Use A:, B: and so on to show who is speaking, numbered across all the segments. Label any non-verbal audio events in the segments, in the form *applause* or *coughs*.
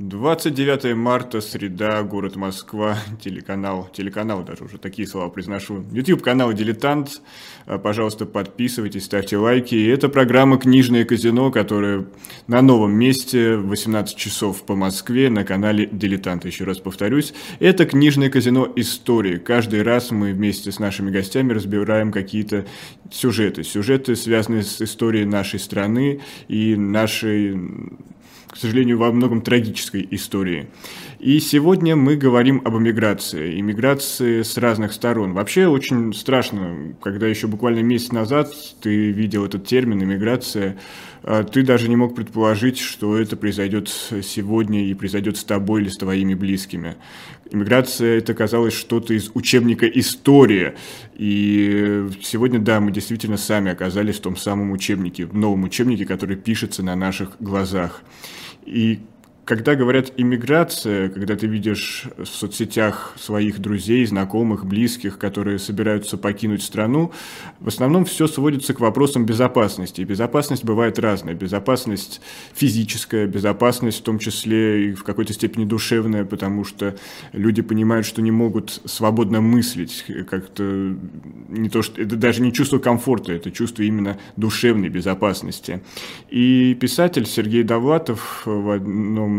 A: 29 марта, среда, город Москва, телеканал, телеканал даже уже такие слова произношу, YouTube-канал «Дилетант». Э, пожалуйста, подписывайтесь, ставьте лайки. И это программа «Книжное казино», которая на новом месте в 18 часов по Москве на канале «Дилетант». Еще раз повторюсь, это «Книжное казино. Истории». Каждый раз мы вместе с нашими гостями разбираем какие-то сюжеты. Сюжеты, связанные с историей нашей страны и нашей к сожалению, во многом трагической истории. И сегодня мы говорим об эмиграции. Эмиграции с разных сторон. Вообще очень страшно, когда еще буквально месяц назад ты видел этот термин «эмиграция», а ты даже не мог предположить, что это произойдет сегодня и произойдет с тобой или с твоими близкими. Иммиграция – это казалось что-то из учебника «История». И сегодня, да, мы действительно сами оказались в том самом учебнике, в новом учебнике, который пишется на наших глазах. И когда говорят иммиграция, когда ты видишь в соцсетях своих друзей, знакомых, близких, которые собираются покинуть страну, в основном все сводится к вопросам безопасности. И безопасность бывает разная. Безопасность физическая, безопасность в том числе и в какой-то степени душевная, потому что люди понимают, что не могут свободно мыслить, как-то не то, что это даже не чувство комфорта, это чувство именно душевной безопасности. И писатель Сергей Довлатов в одном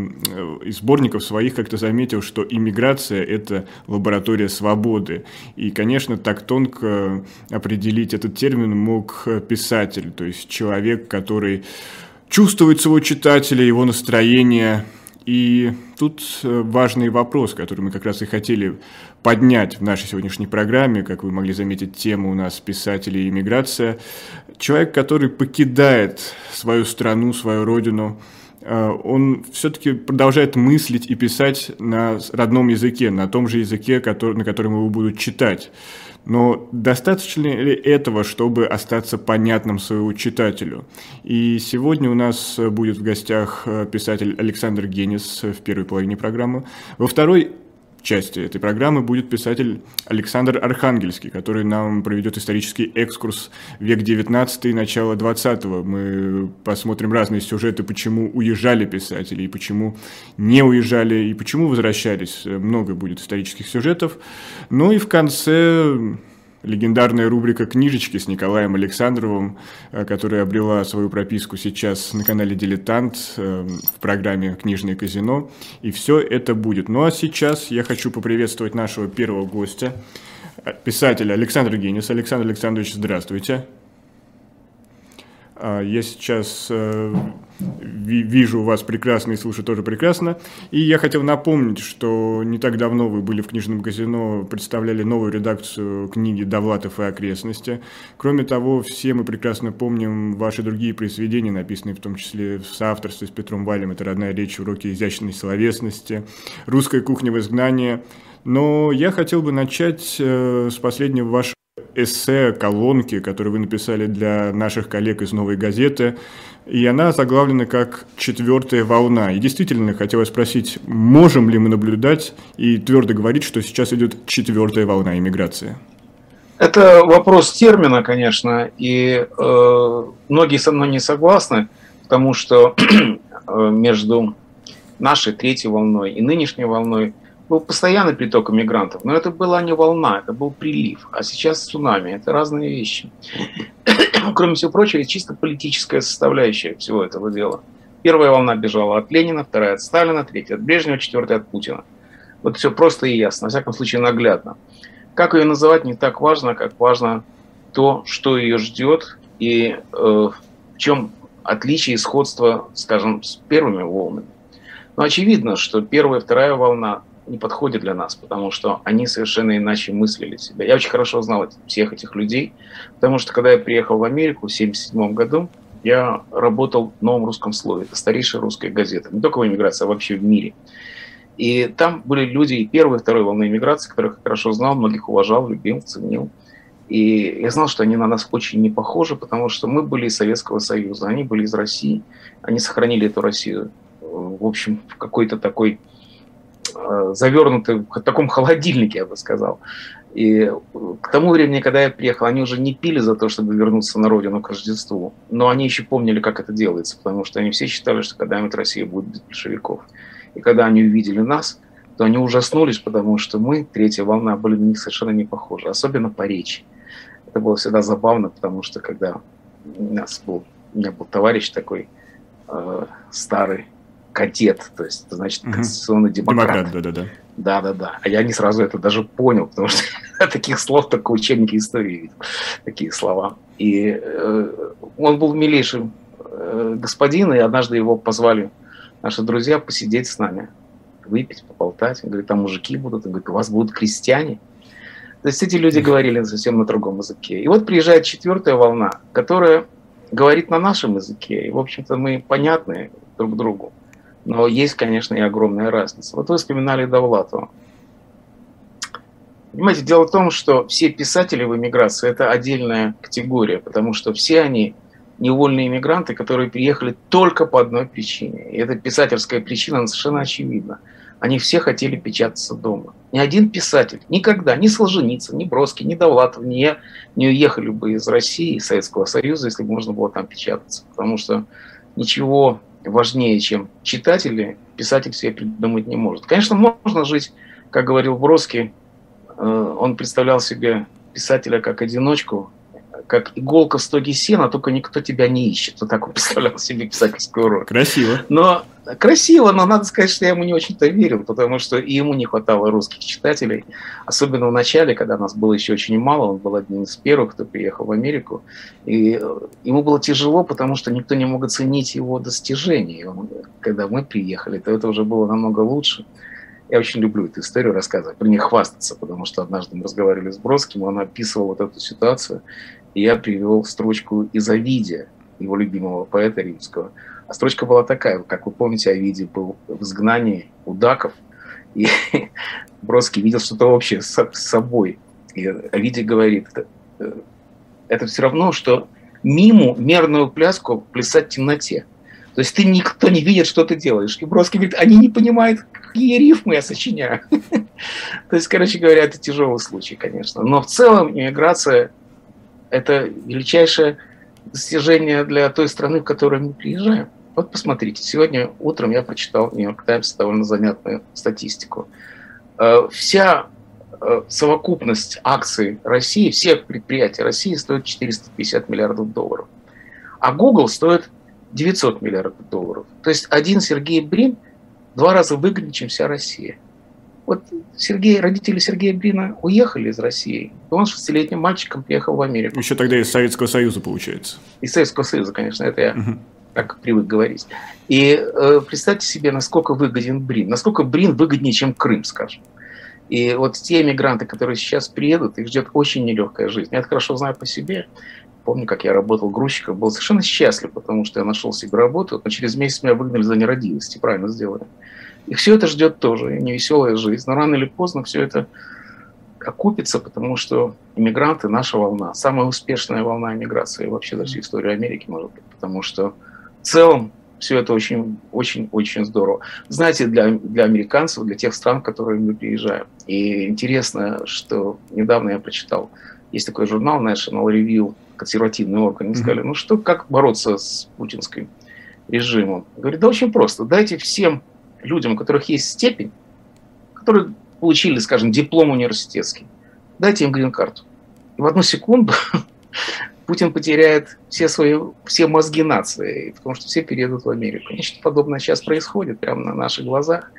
A: из сборников своих как-то заметил, что иммиграция – это лаборатория свободы. И, конечно, так тонко определить этот термин мог писатель, то есть человек, который чувствует своего читателя, его настроение. И тут э, важный вопрос, который мы как раз и хотели поднять в нашей сегодняшней программе, как вы могли заметить, тема у нас «Писатели и иммиграция». Человек, который покидает свою страну, свою родину – Э, он все-таки продолжает мыслить и писать на родном языке, на том же языке, который, на котором его будут читать. Но достаточно ли этого, чтобы остаться понятным своему читателю? И сегодня у нас будет в гостях э, писатель Александр Генис в первой половине программы. Во второй части этой программы будет писатель Александр Архангельский, который нам проведет исторический экскурс век 19 и начало 20 -го. Мы посмотрим разные сюжеты, почему уезжали писатели, и почему не уезжали, и почему возвращались. Много будет исторических сюжетов. Ну и в конце легендарная рубрика «Книжечки» с Николаем Александровым, э, которая обрела свою прописку сейчас на канале «Дилетант» э, в программе «Книжное казино». И все это будет. Ну а сейчас я хочу поприветствовать нашего первого гостя, э, писателя Александра Генис. Александр Александрович, здравствуйте. А, я сейчас вижу вас прекрасно и слышу тоже прекрасно. И я хотел напомнить, что не так давно вы были в книжном казино, представляли новую редакцию книги «Довлатов и окрестности». Кроме того, все мы прекрасно помним ваши другие произведения, написанные в том числе в соавторстве с Петром Валем. Это «Родная речь. Уроки изящной словесности», «Русская кухня в изгнании». Но я хотел бы начать э, с последнего вашего эссе, колонки, которую вы написали для наших коллег из «Новой газеты», и она заглавлена как «Четвертая волна». И действительно, хотелось спросить, можем ли мы наблюдать и твердо говорить, что сейчас идет четвертая волна иммиграции?
B: Это вопрос термина, конечно, и э, многие со мной не согласны, потому что *clears throat* э, между нашей третьей волной и нынешней волной был постоянный приток иммигрантов, но это была не волна, это был прилив. А сейчас цунами, это разные вещи. *coughs* Кроме всего прочего, есть чисто политическая составляющая всего этого дела. Первая волна бежала от Ленина, вторая от Сталина, третья от Брежнева, четвертая от Путина. Вот все просто и ясно, во всяком случае наглядно. Как ее называть не так важно, как важно то, что ее ждет и э, в чем отличие и сходство, скажем, с первыми волнами. Но очевидно, что первая и вторая волна не подходят для нас, потому что они совершенно иначе мыслили себя. Я очень хорошо знал всех этих людей, потому что когда я приехал в Америку в 1977 году, я работал в «Новом русском слове». Это старейшая русская газета. Не только в эмиграции, а вообще в мире. И там были люди и первой, и второй волны иммиграции, которых я хорошо знал, многих уважал, любил, ценил. И я знал, что они на нас очень не похожи, потому что мы были из Советского Союза, они были из России. Они сохранили эту Россию, в общем, в какой-то такой э, завернуты в таком холодильнике, я бы сказал. И к тому времени, когда я приехал, они уже не пили за то, чтобы вернуться на родину к Рождеству, но они еще помнили, как это делается, потому что они все считали, что когда-нибудь Россия будет без большевиков. И когда они увидели нас, то они ужаснулись, потому что мы, третья волна, были на них совершенно не похожи, особенно по речи. Это было всегда забавно, потому что когда у нас был, у меня был товарищ такой э, старый, кадет, то есть, это значит, конституционный демократ. Демократ, да-да-да. Да-да-да. А я не сразу это даже понял, потому что *laughs* таких слов только учебники истории видел, такие слова. И э, он был милейшим э, господин, и однажды его позвали наши друзья посидеть с нами, выпить, поболтать. Он говорит, там мужики будут. Он говорит, у вас будут крестьяне. То есть эти люди говорили совсем на другом языке. И вот приезжает четвертая волна, которая говорит на нашем языке. И, в общем-то, мы понятны друг другу. Но есть, конечно, и огромная разница. Вот вы вспоминали Довлатова. Понимаете, дело в том, что все писатели в эмиграции – это отдельная категория, потому что все они невольные иммигранты, которые приехали только по одной причине. И эта писательская причина совершенно очевидна. Они все хотели печататься дома. Ни один писатель никогда, ни Солженицын, ни Бродский, ни Довлатов, ни я не уехали бы из России, из Советского Союза, если бы можно было там печататься. Потому что ничего важнее, чем читатели, писатель себе придумать не может. Конечно, можно жить, как говорил Бродский, э, он представлял себе писателя как одиночку, как иголка в стоге сена, только никто тебя не ищет. Вот так он *laughs* представлял себе писательскую роль.
A: Красиво.
B: Но красиво, но надо сказать, что я ему не очень-то верил, потому что и ему не хватало русских читателей. Особенно в начале, когда нас было еще очень мало, он был одним из первых, кто приехал в Америку. И э, ему было тяжело, потому что никто не мог оценить его достижения. Он, когда мы приехали, то это уже было намного лучше. Я очень люблю эту историю рассказывать, про нее хвастаться, потому что однажды мы разговаривали с Бродским, он описывал вот эту ситуацию, я привел строчку из Овидия, его любимого поэта римского. А строчка была такая, как вы помните, Овидий был в изгнании у даков, и *laughs* Бродский видел что-то общее с собой. И Овидий говорит, это, э, это все равно, что миму мерную пляску плясать в темноте. То есть ты никто не видит, что ты делаешь. И Бродский говорит, они не понимают, какие рифмы я сочиняю. *laughs* То есть, короче говоря, это тяжелый случай, конечно. Но в целом иммиграция это величайшее достижение для той страны, в которую мы приезжаем. Вот посмотрите, сегодня утром я прочитал в Нью-Йорк Таймс довольно занятную статистику. Э, вся э, совокупность акций России, всех предприятий России стоит 450 миллиардов долларов. А Google стоит 900 миллиардов долларов. То есть один Сергей Брин два раза выгоднее, чем вся Россия. Вот Сергей, родители Сергея Брина уехали из России. И он 6-летним мальчиком приехал в Америку.
A: Еще тогда из Советского Союза, получается.
B: Из Советского Союза, конечно, это я угу. так привык говорить. И э, представьте себе, насколько выгоден Брин. Насколько Брин выгоднее, чем Крым, скажем. И вот те эмигранты, которые сейчас приедут, их ждет очень нелегкая жизнь. Я это хорошо знаю по себе. Помню, как я работал грузчиком, был совершенно счастлив, потому что я нашел себе работу, но через месяц меня выгнали за нерадивость, и правильно сделали. И все это ждет тоже, невеселая жизнь. Но рано или поздно все это окупится, потому что иммигранты – наша волна. Самая успешная волна иммиграции вообще за всю историю Америки, может быть. Потому что в целом все это очень, очень, очень здорово. Знаете, для, для американцев, для тех стран, в которые мы приезжаем. И интересно, что недавно я прочитал, есть такой журнал National Review, консервативный орган, они сказали, ну что, как бороться с путинским режимом? Говорит, да очень просто, дайте всем людям, у которых есть степень, которые получили, скажем, диплом университетский, дайте им грин-карту. И в одну секунду *laughs* Путин потеряет все свои, все мозги нации, потому что все переедут в Америку. Нечто подобное сейчас происходит прямо на наших глазах.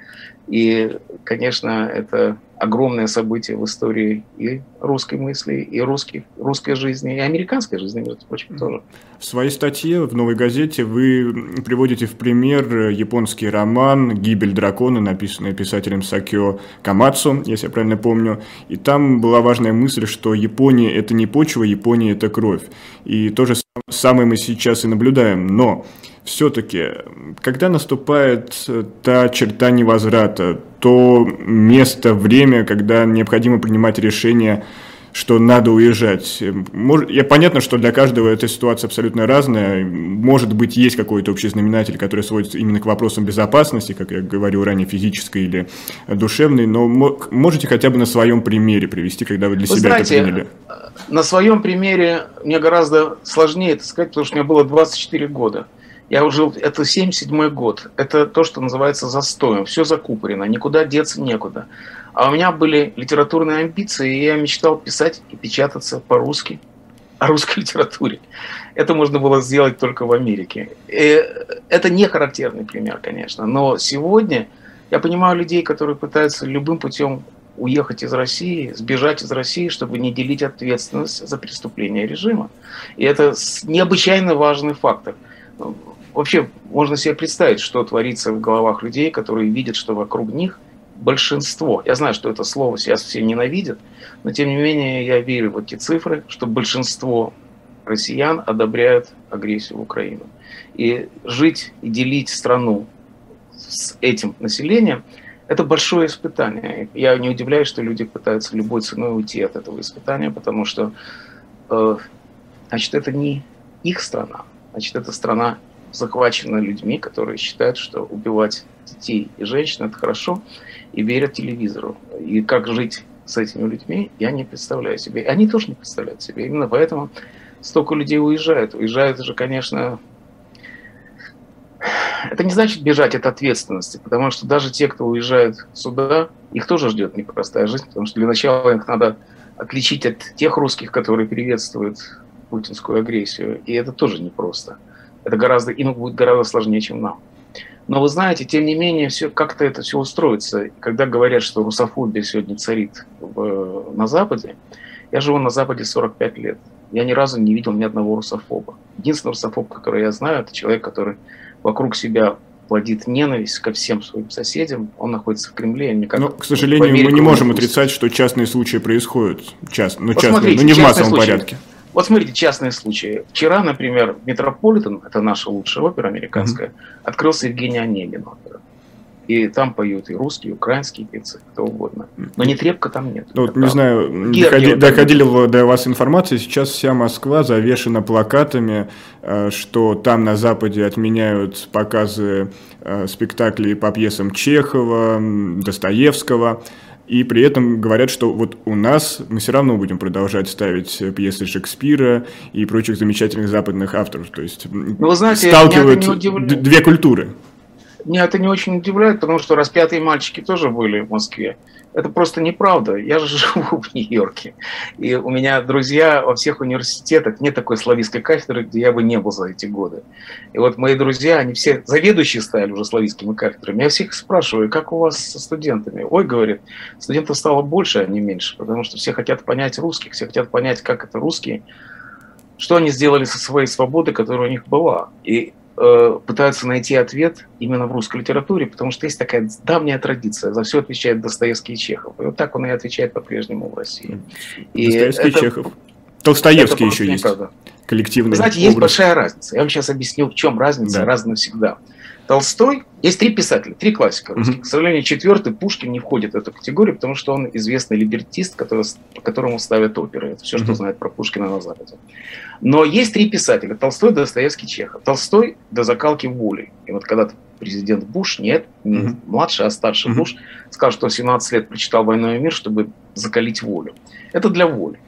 B: И, конечно, это огромное событие в истории и русской мысли, и русских, русской жизни, и американской жизни, между прочим, тоже.
A: В своей статье в «Новой газете» вы приводите в пример японский роман «Гибель дракона», написанный писателем Сакио Камацу, если я правильно помню. И там была важная мысль, что Япония – это не почва, Япония – это кровь. И то же самое мы сейчас и наблюдаем. Но все-таки, когда наступает та черта невозврата, то место, время, когда необходимо принимать решение, что надо уезжать. Я понятно, что для каждого эта ситуация абсолютно разная. Может быть, есть какой-то общий знаменатель, который сводится именно к вопросам безопасности, как я говорил ранее, физической или душевной, но можете хотя бы на своем примере привести, когда вы для вы себя знаете, это приняли?
B: На своем примере мне гораздо сложнее это сказать, потому что у меня было 24 года. Я уже, это 77 год, это то, что называется застоем, все закупорено, никуда деться некуда. А у меня были литературные амбиции, и я мечтал писать и печататься по-русски, *laughs* о русской литературе. Это можно было сделать только в Америке. И это не характерный пример, конечно, но сегодня я понимаю людей, которые пытаются любым путем уехать из России, сбежать из России, чтобы не делить ответственность за преступление режима. И это необычайно важный фактор вообще можно себе представить, что творится в головах людей, которые видят, что вокруг них большинство. Я знаю, что это слово сейчас все ненавидят, но тем не менее я верю в эти цифры, что большинство россиян одобряют агрессию в Украину. И жить и делить страну с этим населением – это большое испытание. Я не удивляюсь, что люди пытаются любой ценой уйти от этого испытания, потому что, э, значит, это не их страна, значит, это страна захвачена людьми, которые считают, что убивать детей и женщин это хорошо, и верят телевизору. И как жить с этими людьми, я не представляю себе. Они тоже не представляют себе. Именно поэтому столько людей уезжают. Уезжают же, конечно, это не значит бежать от ответственности, потому что даже те, кто уезжает сюда, их тоже ждет непростая жизнь, потому что для начала их надо отличить от тех русских, которые приветствуют путинскую агрессию, и это тоже непросто. Это гораздо, им будет гораздо сложнее, чем нам. Но вы знаете, тем не менее, все, как-то это все устроится. Когда говорят, что русофобия сегодня царит в, на Западе, я живу на Западе 45 лет. Я ни разу не видел ни одного русофоба. Единственный русофоб, который я знаю, это человек, который вокруг себя плодит ненависть ко всем своим соседям. Он находится в Кремле.
A: Никак, Но, к сожалению, мы не можем отрицать, что частные случаи происходят. Част, ну, частные, но не в массовом случаи. порядке.
B: Вот смотрите, частные случаи. Вчера, например, Метрополитен, это наша лучшая опера американская, mm-hmm. открылся Евгений Онегин опера. И там поют и русские, и украинские певцы, кто угодно. Но не трепка там нет.
A: Ну, вот, не знаю, доходи, доходила до вас информация, сейчас вся Москва завешена плакатами, э, что там на Западе отменяют показы э, спектаклей по пьесам Чехова, Достоевского. И при этом говорят, что вот у нас мы все равно будем продолжать ставить пьесы Шекспира и прочих замечательных западных авторов. То есть ну, вы знаете, сталкивают две культуры.
B: Меня это не очень удивляет, потому что распятые мальчики тоже были в Москве. Это просто неправда. Я же *laughs* живу в Нью-Йорке. И у меня друзья во всех университетах. Нет такой славистской кафедры, где я бы не был за эти годы. И вот мои друзья, они все заведующие стали уже славистскими кафедрами. Я всех спрашиваю, как у вас со студентами? Ой, говорит, студентов стало больше, а не меньше. Потому что все хотят понять русских, все хотят понять, как это русские что они сделали со своей свободой, которая у них была. И пытаются найти ответ именно в русской литературе, потому что есть такая давняя традиция. За все отвечает Достоевский и Чехов. И вот так он и отвечает по-прежнему в России.
A: И Достоевский это, и Чехов. Толстоевский это еще есть. Неправда. Коллективный
B: знаете, образ. есть большая разница. Я вам сейчас объясню, в чем разница, да. раз навсегда. Толстой, есть три писателя, три классика русских. Mm-hmm. К сожалению, четвертый Пушкин не входит в эту категорию, потому что он известный либертист, который, по которому ставят оперы. Это все, mm-hmm. что знает про Пушкина на Западе. Но есть три писателя. Толстой, Достоевский, Чехов. Толстой до закалки воли. И вот когда президент Буш, нет, не mm-hmm. младший, а старший mm-hmm. Буш, сказал, что он 17 лет прочитал «Войну и мир», чтобы закалить волю. Это для воли.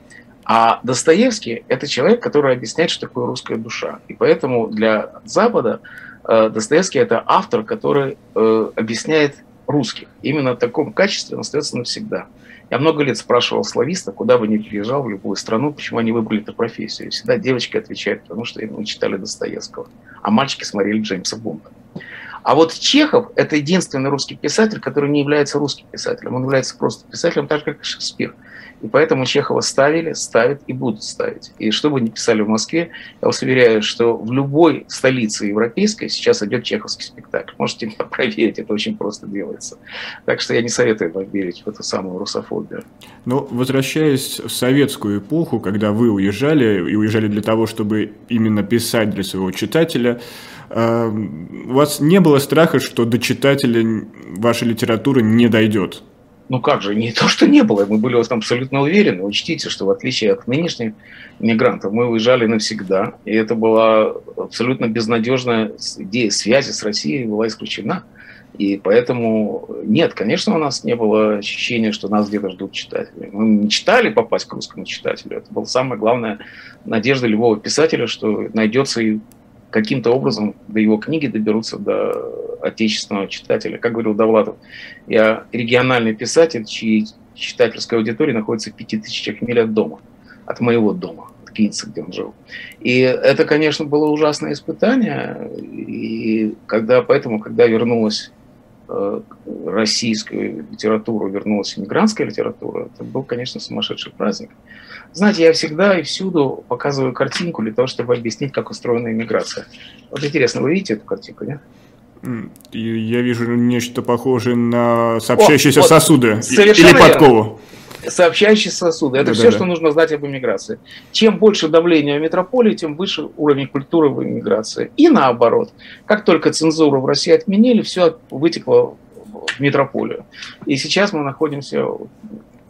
B: А Достоевский – это человек, который объясняет, что такое русская душа. И поэтому для Запада Достоевский – это автор, который э, объясняет русских. Именно в таком качестве он остается навсегда. Я много лет спрашивал слависта, куда бы ни приезжал, в любую страну, почему они выбрали эту профессию. И всегда девочки отвечают, потому что мы читали Достоевского, а мальчики смотрели Джеймса Бонда. А вот Чехов – это единственный русский писатель, который не является русским писателем. Он является просто писателем, так же, как и Шекспир. И поэтому Чехова ставили, ставят и будут ставить. И что бы ни писали в Москве, я вас уверяю, что в любой столице европейской сейчас идет чеховский спектакль. Можете меня *laughs* проверить, это очень просто делается. Так что я не советую вам верить в эту самую русофобию.
A: Но возвращаясь в советскую эпоху, когда вы уезжали, и уезжали для того, чтобы именно писать для своего читателя, у вас не было страха, что до читателя ваша литература не дойдет?
B: Ну как же, не то, что не было, мы были абсолютно уверены. Учтите, что в отличие от нынешних мигрантов, мы уезжали навсегда, и это была абсолютно безнадежная идея связи с Россией была исключена. И поэтому нет, конечно, у нас не было ощущения, что нас где-то ждут читатели. Мы мечтали попасть к русскому читателю. Это была самая главная надежда любого писателя, что найдется и каким-то образом до его книги доберутся до отечественного читателя. Как говорил Довлатов, я региональный писатель, чьи читательская аудитория находится в пяти тысячах миль от дома, от моего дома, от Квинса, где он жил. И это, конечно, было ужасное испытание. И когда, поэтому, когда вернулась э, российскую литературу, вернулась иммигрантская литература, это был, конечно, сумасшедший праздник. Знаете, я всегда и всюду показываю картинку для того, чтобы объяснить, как устроена иммиграция. Вот интересно, вы видите эту картинку, нет?
A: Я вижу нечто похожее на сообщающиеся О, вот, сосуды
B: или подкову. Сообщающие сосуды. Это да, все, да, что да. нужно знать об иммиграции. Чем больше давления в метрополии, тем выше уровень культуры в иммиграции. И наоборот. Как только цензуру в России отменили, все вытекло в метрополию. И сейчас мы находимся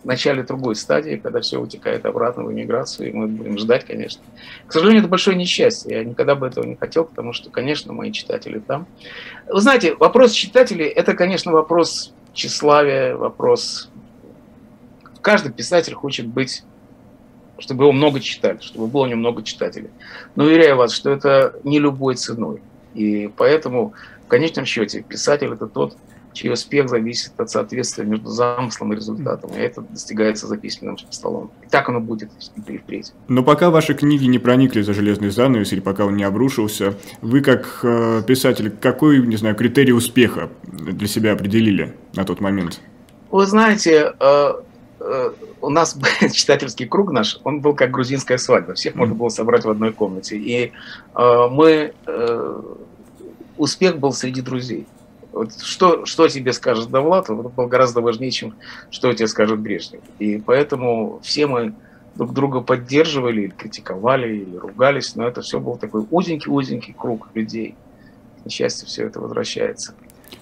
B: начале другой стадии, когда все утекает обратно в иммиграцию, и мы будем ждать, конечно. К сожалению, это большое несчастье. Я никогда бы этого не хотел, потому что, конечно, мои читатели там. Вы знаете, вопрос читателей – это, конечно, вопрос тщеславия, вопрос... Каждый писатель хочет быть чтобы его много читали, чтобы было у него много читателей. Но уверяю вас, что это не любой ценой. И поэтому, в конечном счете, писатель – это тот, чей успех зависит от соответствия между замыслом и результатом. И это достигается за письменным столом. И так оно будет и впредь.
A: Но пока ваши книги не проникли за железный занавес, или пока он не обрушился, вы как э, писатель, какой, не знаю, критерий успеха для себя определили на тот момент?
B: Вы знаете, э, э, у нас *laughs* читательский круг наш, он был как грузинская свадьба. Всех можно было собрать в одной комнате. И мы... Успех был среди друзей. Вот что, что тебе скажет Довлатов, это было гораздо важнее, чем что тебе скажет Брежнев. И поэтому все мы друг друга поддерживали, или критиковали, или ругались, но это все был такой узенький-узенький круг людей. К несчастью, все это возвращается.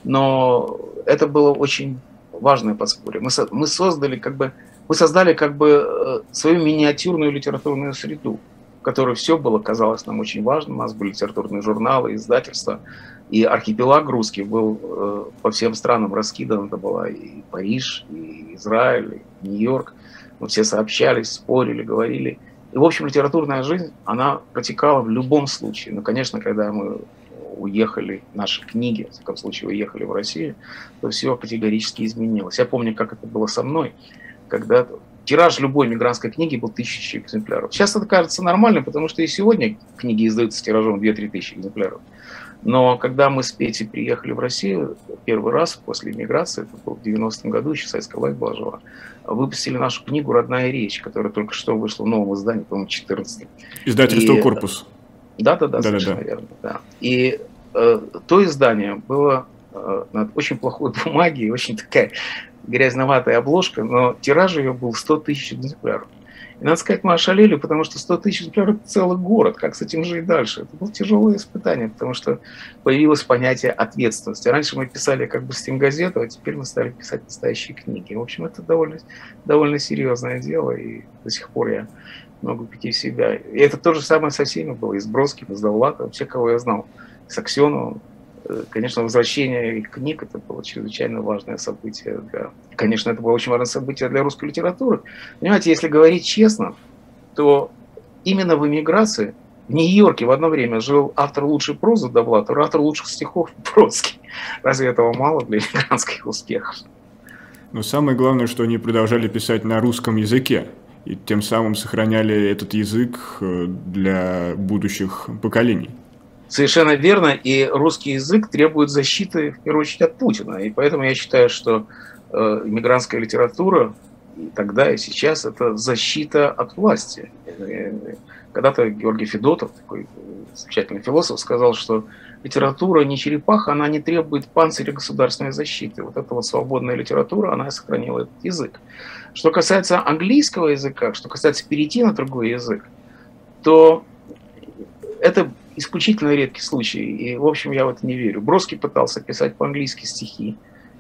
B: Но это было очень важное подспорье. Мы, мы создали как бы, мы создали как бы э, свою миниатюрную литературную среду, в которой все было, казалось нам очень важным. У нас были литературные журналы, издательства, и архипелаг русский был э, по всем странам раскидан. Это была и Париж, и Израиль, и Нью-Йорк. Мы все сообщались, спорили, говорили. И, в общем, литературная жизнь, она протекала в любом случае. Но, конечно, когда мы уехали, наши книги, в таком случае, уехали в Россию, то все категорически изменилось. Я помню, как это было со мной, когда тираж любой мигрантской книги был тысячи экземпляров. Сейчас это кажется нормальным, потому что и сегодня книги издаются тиражом 2-3 тысячи экземпляров. Но когда мы с Петей приехали в Россию первый раз после иммиграции, это был в 90-м году, еще советская власть была жива, выпустили нашу книгу «Родная речь», которая только что вышла в новом издании, по-моему, 14
A: Издательство И, «Корпус».
B: Да-да-да, совершенно да, да. верно. Да. И э, то издание было э, на очень плохой бумаге, *laughs* очень такая грязноватая обложка, но тираж ее был 100 тысяч экземпляров. И надо сказать, мы ошалели, потому что 100 тысяч экземпляров – это целый город. Как с этим жить дальше? Это было тяжелое испытание, потому что появилось понятие ответственности. Раньше мы писали как бы стенгазету, а теперь мы стали писать настоящие книги. В общем, это довольно, довольно серьезное дело, и до сих пор я могу пойти в себя. И это то же самое со всеми было, и с Бродским, и с Довлатовым, все, кого я знал, с Аксеновым, конечно, возвращение книг это было чрезвычайно важное событие. Для... Конечно, это было очень важное событие для русской литературы. Понимаете, если говорить честно, то именно в эмиграции в Нью-Йорке в одно время жил автор лучшей прозы Довлатов, автор лучших стихов Бродский. Разве этого мало для эмигрантских успехов?
A: Но самое главное, что они продолжали писать на русском языке и тем самым сохраняли этот язык э, для будущих поколений.
B: Совершенно верно, и русский язык требует защиты, в первую очередь, от Путина. И поэтому я считаю, что э, иммигрантская литература тогда, и сейчас – это защита от власти. Когда-то Георгий Федотов, такой замечательный философ, сказал, что литература не черепаха, она не требует панциря государственной защиты. Вот эта вот свободная литература, она сохранила этот язык. Что касается английского языка, что касается перейти на другой язык, то это исключительно редкий случай. И, в общем, я в это не верю. Броский пытался писать по-английски стихи.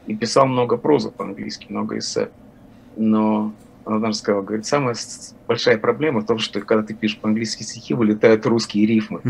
B: и писал много прозы по-английски, много эссе. Но она даже сказала, говорит, самая большая проблема в том, что когда ты пишешь по-английски стихи, вылетают русские рифмы.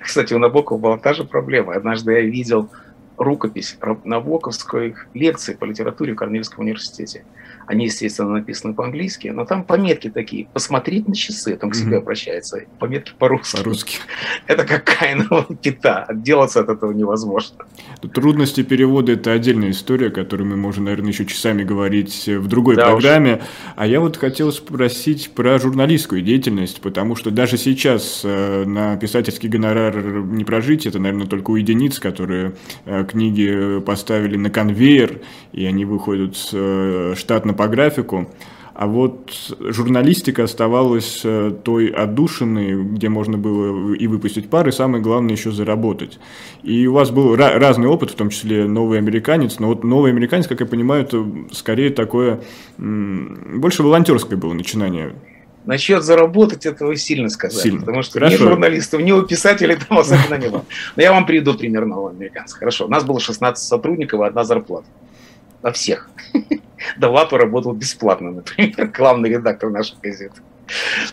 B: Кстати, у Набокова была та же проблема. Однажды я видел рукопись Набоковской лекции по литературе в Корнельском университете. Они, естественно, написаны по-английски, но там пометки такие. Посмотреть на часы, там к себе mm-hmm. обращается. Пометки по-русски.
A: По-русски. *laughs*
B: Это как каинового *laughs* кита. Отделаться от этого невозможно.
A: Трудности перевода – это отдельная история, о которой мы можем, наверное, еще часами говорить в другой да программе. Уж. А я вот хотел спросить про журналистскую деятельность, потому что даже сейчас э, на писательский гонорар не прожить, это, наверное, только у единиц, которые э, книги поставили на конвейер, и они выходят э, штатно по графику. А вот журналистика оставалась э, той отдушиной, где можно было и выпустить пары, и самое главное еще заработать. И у вас был разный опыт, в том числе «Новый американец», но вот «Новый американец», как я понимаю, это скорее такое, больше волонтерское было начинание.
B: Насчет заработать этого сильно сказать, сильно. потому что Хорошо. ни журналистов, ни у писателей там особенно не было. Но я вам приведу пример нового американца. Хорошо, у нас было 16 сотрудников и одна зарплата. На всех. Довлату работал бесплатно, например, *laughs* главный редактор нашей газеты.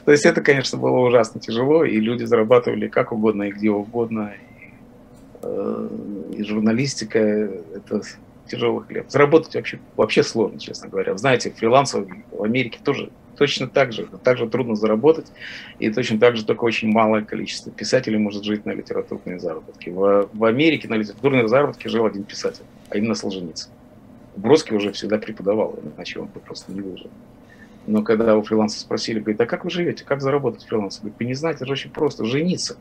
B: То есть это, конечно, было ужасно тяжело, и люди зарабатывали как угодно и где угодно. И, э, и журналистика – это тяжелый хлеб. Заработать вообще, вообще сложно, честно говоря. Знаете, фрилансов в Америке тоже точно так же. Так же трудно заработать, и точно так же только очень малое количество писателей может жить на литературные заработки. В, в Америке на литературные заработки жил один писатель, а именно Солженицын. Броский уже всегда преподавал, иначе он бы просто не выжил. Но когда у фриланса спросили, говорит, а как вы живете, как заработать фриланс? Говорит, вы не знаете, это же очень просто, жениться.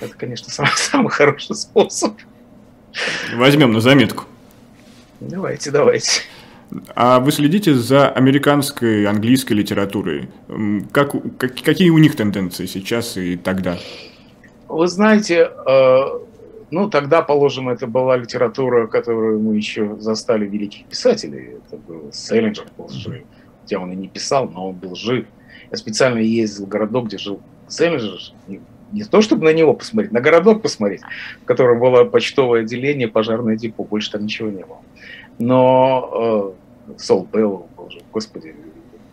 B: Это, конечно, *laughs* самый, самый хороший способ.
A: Возьмем на заметку.
B: Давайте, давайте.
A: А вы следите за американской, английской литературой? Как, как, какие у них тенденции сейчас и тогда?
B: Вы знаете, э, ну, тогда, положим, это была литература, которую мы еще застали великих писателей. Это был Селлинджер, был жив. Хотя он и не писал, но он был жив. Я специально ездил в городок, где жил Селлинджер. Не, то, чтобы на него посмотреть, на городок посмотреть, в котором было почтовое отделение, пожарное депо. Больше там ничего не было. Но э, Белл был жив. Господи,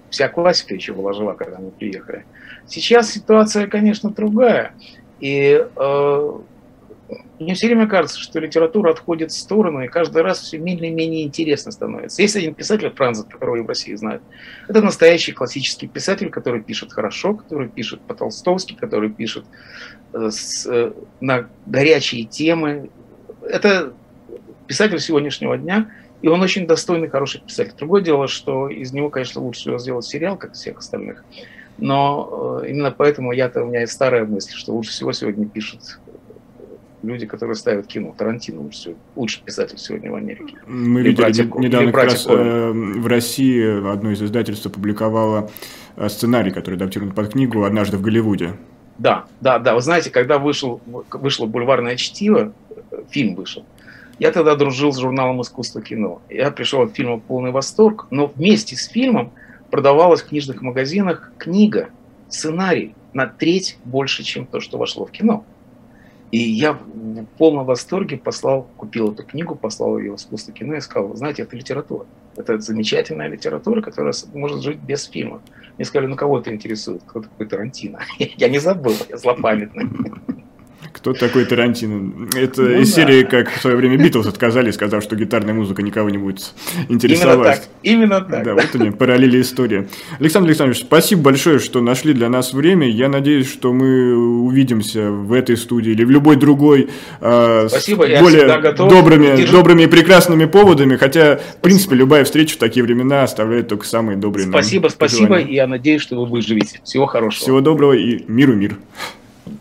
B: вся классика еще была жива, когда мы приехали. Сейчас ситуация, конечно, другая. И э, мне все время кажется, что литература отходит в сторону, и каждый раз все менее и менее интересно становится. Есть один писатель, Францет, которого и в России знают. Это настоящий классический писатель, который пишет хорошо, который пишет по-толстовски, который пишет э, с, э, на горячие темы. Это писатель сегодняшнего дня, и он очень достойный, хороший писатель. Другое дело, что из него, конечно, лучше всего сделать сериал, как всех остальных. Но э, именно поэтому я-то, у меня есть старая мысль, что лучше всего сегодня пишет люди, которые ставят кино. Тарантино лучше, лучший писатель сегодня в Америке.
A: Мы или видели братья, недавно как раз э, в России одно из издательств опубликовало э, сценарий, который адаптирован под книгу «Однажды в Голливуде».
B: Да, да, да. Вы знаете, когда вышел, вышло «Бульварное чтиво», э, фильм вышел, я тогда дружил с журналом «Искусство кино». Я пришел от фильма полный восторг, но вместе с фильмом продавалась в книжных магазинах книга, сценарий на треть больше, чем то, что вошло в кино. И я в полном восторге послал, купил эту книгу, послал ее в искусство кино и сказал, знаете, это литература. Это замечательная литература, которая может жить без фильма. Мне сказали, ну кого это интересует? Кто такой Тарантино? *laughs* Я не забыл, я злопамятный.
A: Кто такой Тарантино? Это ну, из да. серии, как в свое время Битлз отказались, сказав, что гитарная музыка никого не будет интересовать.
B: Именно так. Именно так.
A: Да, вот они, параллели истории. Александр Александрович, спасибо большое, что нашли для нас время. Я надеюсь, что мы увидимся в этой студии или в любой другой
B: э, спасибо,
A: с более готов. добрыми, добрыми и прекрасными поводами. Хотя, спасибо. в принципе, любая встреча в такие времена оставляет только самые добрые
B: Спасибо, спасибо. И я надеюсь, что вы выживете. Всего хорошего.
A: Всего доброго и миру мир.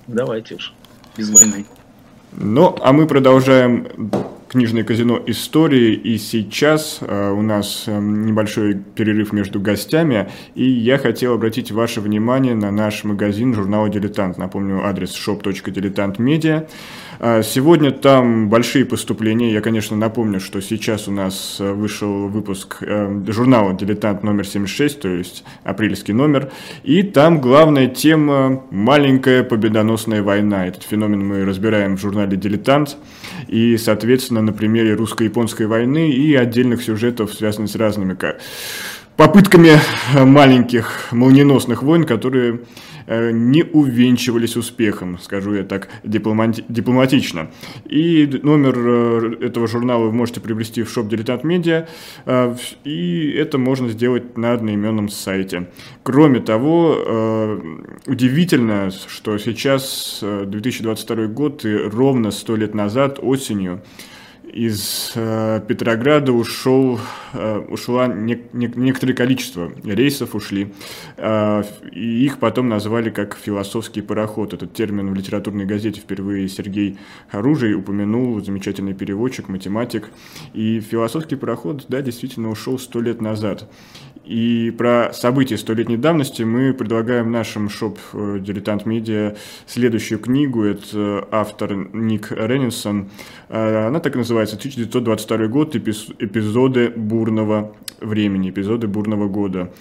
B: Давайте уж без войны.
A: Ну, а мы продолжаем книжное казино истории, и сейчас э, у нас э, небольшой перерыв между гостями, и я хотел обратить ваше внимание на наш магазин журнала «Дилетант». Напомню, адрес shop.diletantmedia. А, сегодня там большие поступления. Я, конечно, напомню, что сейчас у нас э, вышел выпуск э, журнала «Дилетант» номер 76, то есть апрельский номер. И там главная тема – маленькая победоносная война. Этот феномен мы разбираем в журнале «Дилетант». И, соответственно, на примере русско-японской войны и отдельных сюжетов, связанных с разными попытками маленьких молниеносных войн, которые Э, не увенчивались успехом, скажу я так дипломати- дипломатично. И номер э, этого журнала вы можете приобрести в шоп Дилетант Медиа, э, и это можно сделать на одноименном сайте. Кроме того, удивительно, что сейчас 2022 год и ровно сто лет назад, осенью, из э, Петрограда ушел, э, ушло не, не, некоторое количество рейсов ушли, э, и их потом назвали как философский пароход. Этот термин в литературной газете впервые Сергей Оружий упомянул, замечательный переводчик, математик. И философский пароход, да, действительно ушел сто лет назад. И про события столетней давности мы предлагаем нашим шоп э, «Дилетант Медиа» следующую книгу. Это автор Ник Реннисон. Э, она так и называется «1922 год. Эпизоды бурного времени, эпизоды бурного года».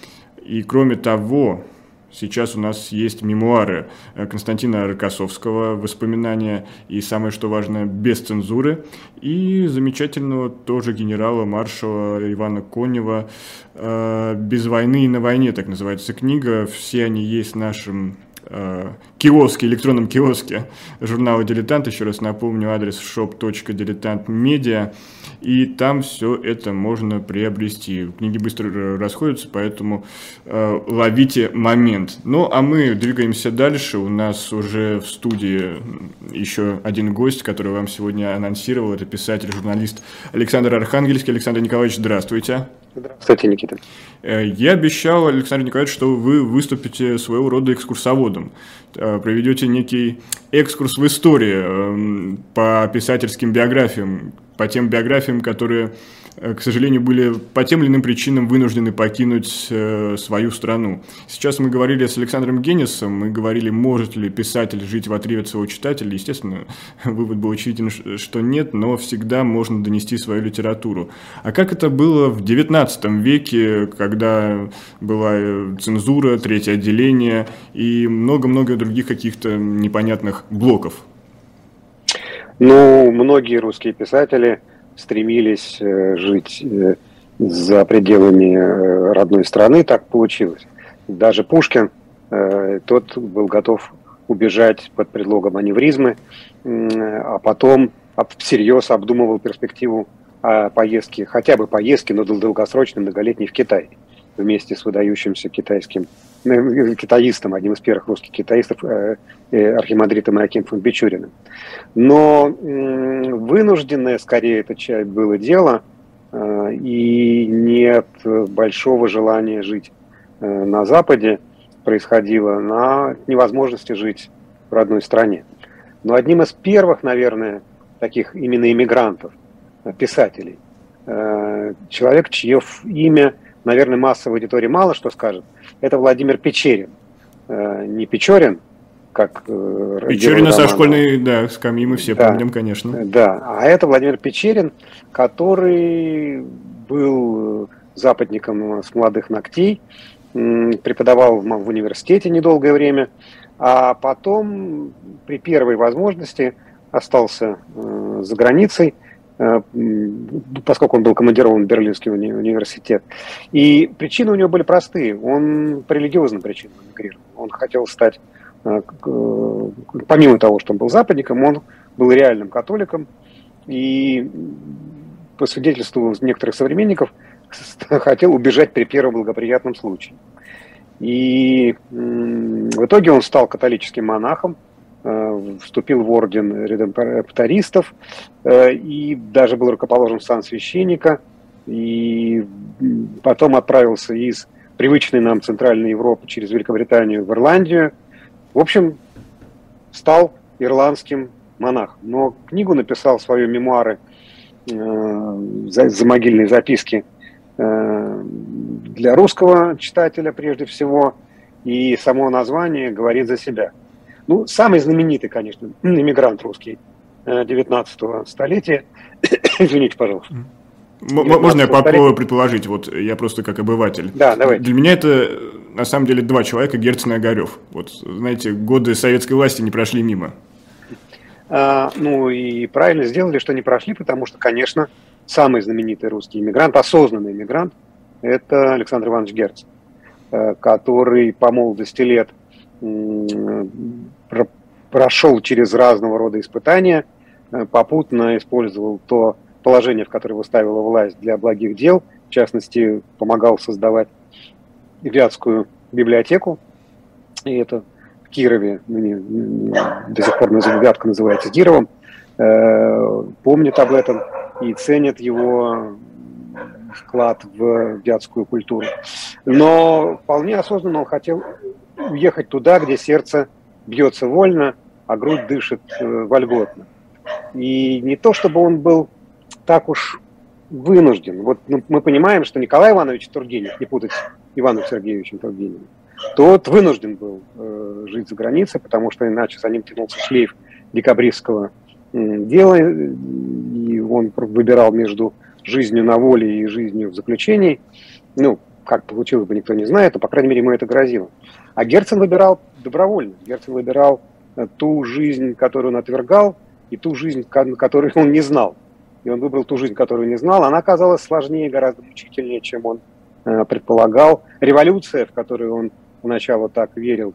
A: И кроме того, Сейчас у нас есть мемуары э, Константина Рокоссовского, воспоминания и, самое что важно, без цензуры, и замечательного тоже генерала-маршала Ивана Конева э, «Без войны и на войне», так называется книга. Все они есть в нашем э, киоске, электронном киоске журнала «Дилетант». Еще раз напомню, адрес shop.diletantmedia. И там все это можно приобрести. Книги быстро расходятся, поэтому э, ловите момент. Ну, а мы двигаемся дальше. У нас уже в студии еще один гость, который вам сегодня анонсировал. Это писатель, журналист Александр Архангельский. Александр Николаевич, здравствуйте.
C: Здравствуйте, Никита.
A: Э, я обещал, Александр Николаевич, что вы выступите своего рода экскурсоводом. Э, проведете некий экскурс в историю эм, по писательским биографиям, по тем биографиям, которые к сожалению, были по тем или иным причинам вынуждены покинуть э, свою страну. Сейчас мы говорили с Александром Геннисом, мы говорили, может ли писатель жить в отрыве от своего читателя. Естественно, *laughs* вывод был очевиден, что нет, но всегда можно донести свою литературу. А как это было в XIX веке, когда была э, цензура, третье отделение и много-много других каких-то непонятных блоков?
C: Ну, многие русские писатели – стремились э, жить э, за пределами э, родной страны, так получилось. Даже Пушкин, тот был готов убежать под предлогом аневризмы, а потом всерьез обдумывал перспективу поездки, хотя бы поездки, но долгосрочной, многолетней в Китай, вместе с выдающимся китайским китаистом, одним из первых русских китаистов, архимандритом Аким фон Бичуриным. Но вынужденное, скорее, это было дело, э, и нет большого желания жить э, на Западе происходило на невозможности жить в родной стране. Но одним из первых, наверное, таких именно иммигрантов, э, писателей, человек, чье имя, наверное, массовой аудитории мало что скажет, это Владимир Печерин. Не Печорин, как...
A: Э, Печерина со школьной, да, скамьи мы все да, помним, конечно.
C: Да, а это Владимир Печерин, который был западником с молодых ногтей, преподавал в университете недолгое время, а потом при первой возможности остался э, за границей, э, поскольку он был командирован в Берлинский уни университет. И причины у него были простые. Он по религиозным причинам эмигрировал. Он хотел стать Э, помимо того, что он был западником, он был реальным католиком, и по свидетельству некоторых современников *laughs* хотел убежать при первом благоприятном случае. И в итоге он стал католическим монахом, э, вступил в орден редемптористов э, и даже был рукоположен в сан священника, и потом отправился из привычной нам Центральной Европы через Великобританию в Ирландию – в общем, стал ирландским монахом. Но книгу написал, свою мемуары, э, замогильные записки э, для русского читателя прежде всего, и само название говорит за себя. Ну, самый знаменитый, конечно, иммигрант русский 19 столетия. *coughs* Извините, пожалуйста.
A: Можно я попробую предположить, вот я просто как обыватель.
C: Да, давай.
A: Для меня это на самом деле два человека, Герцен и Огарев. Вот, знаете, годы советской власти не прошли мимо.
C: А, ну и правильно сделали, что не прошли, потому что, конечно, самый знаменитый русский иммигрант, осознанный иммигрант, это Александр Иванович Герцен, э, который по молодости лет прошел через разного рода испытания, э, попутно использовал то положение, в которое выставила власть для благих дел, в частности, помогал создавать Вятскую библиотеку, и это в Кирове, ну, до сих пор Вятка называется Кировом, э, помнит об этом и ценит его вклад в вятскую культуру. Но вполне осознанно он хотел уехать туда, где сердце бьется вольно, а грудь дышит э, вольготно. И не то, чтобы он был так уж вынужден. Вот ну, мы понимаем, что Николай Иванович Тургенев, не путать Иваном Сергеевичем Тургеневым, тот вынужден был э, жить за границей, потому что иначе за ним тянулся шлейф декабристского э, дела, и он выбирал между жизнью на воле и жизнью в заключении. Ну, как получилось бы, никто не знает, но, по крайней мере, ему это грозило. А Герцен выбирал добровольно. Герцен выбирал э, ту жизнь, которую он отвергал, и ту жизнь, которую он не знал и он выбрал ту жизнь, которую не знал, она оказалась сложнее, гораздо мучительнее, чем он э, предполагал. Революция, в которую он поначалу так верил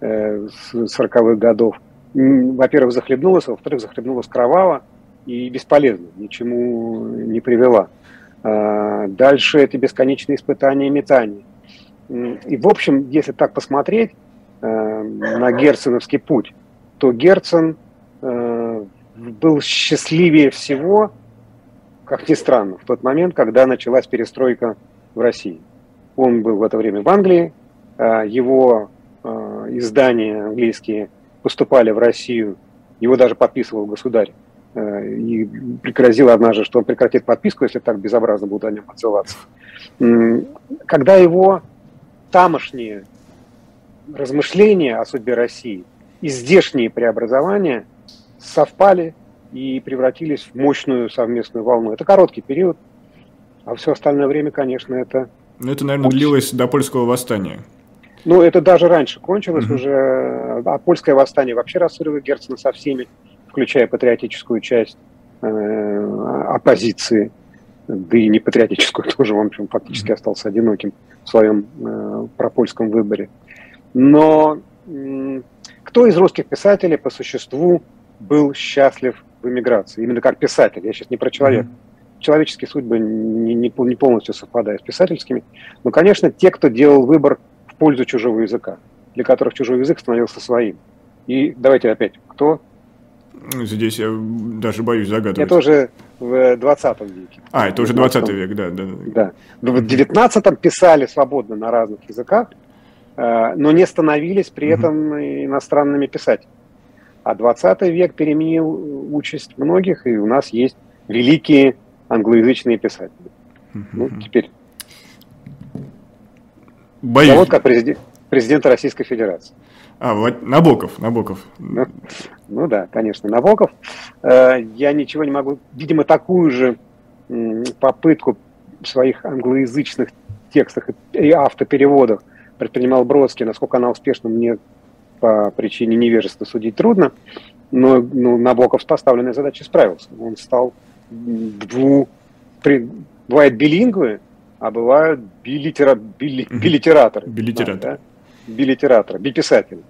C: э, с 40-х годов, во-первых, захлебнулась, а во-вторых, захлебнулась кроваво и бесполезно, ничему не привела. Э, дальше это бесконечные испытания и метания. И, в общем, если так посмотреть э, на герценовский путь, то Герцен э, был счастливее всего, как ни странно, в тот момент, когда началась перестройка в России. Он был в это время в Англии, а, его издания английские поступали в Россию, его даже подписывал государь. И пригрозил однажды, что он прекратит подписку, если так безобразно будут о нем отзываться. Когда его тамошние размышления о судьбе России и здешние преобразования – совпали и превратились в мощную совместную волну. Это короткий период, а все остальное время, конечно, это...
A: Ну, это, наверное, длилось до польского восстания.
C: Ну, это даже раньше кончилось mm-hmm. уже. А польское восстание вообще рассорило Герцена со всеми, включая патриотическую часть э, оппозиции, да и не патриотическую *laughs* тоже, он, общем, фактически остался одиноким в своем э, пропольском выборе. Но кто из русских писателей по существу был счастлив в эмиграции, именно как писатель. Я сейчас не про человека. Человеческие судьбы не, не, не полностью совпадают с писательскими. Но, конечно, те, кто делал выбор в пользу чужого языка, для которых чужой язык становился своим. И давайте опять, кто?
A: Здесь я даже боюсь загадывать.
C: Это уже в 20 веке.
A: А, это уже 20 век, да. Да.
C: да. В 19 писали свободно на разных языках, но не становились при этом иностранными писателями. А 20 век переменил участь многих, и у нас есть великие англоязычные писатели. Ну, теперь... Боюсь. вот как президент, президент Российской Федерации.
A: А, вот Набоков, Набоков.
C: Ну, ну да, конечно, Набоков. Э, я ничего не могу... Видимо, такую же попытку в своих англоязычных текстах и автопереводах предпринимал Бродский. Насколько она успешна, мне по причине невежества судить трудно, но ну, Набоков с поставленной задачей справился. Он стал дву... При... Бывают билингвы, а бывают билитера... били... билитераторы.
A: Билитераторы. Да,
C: да? Билитераторы, биписатели.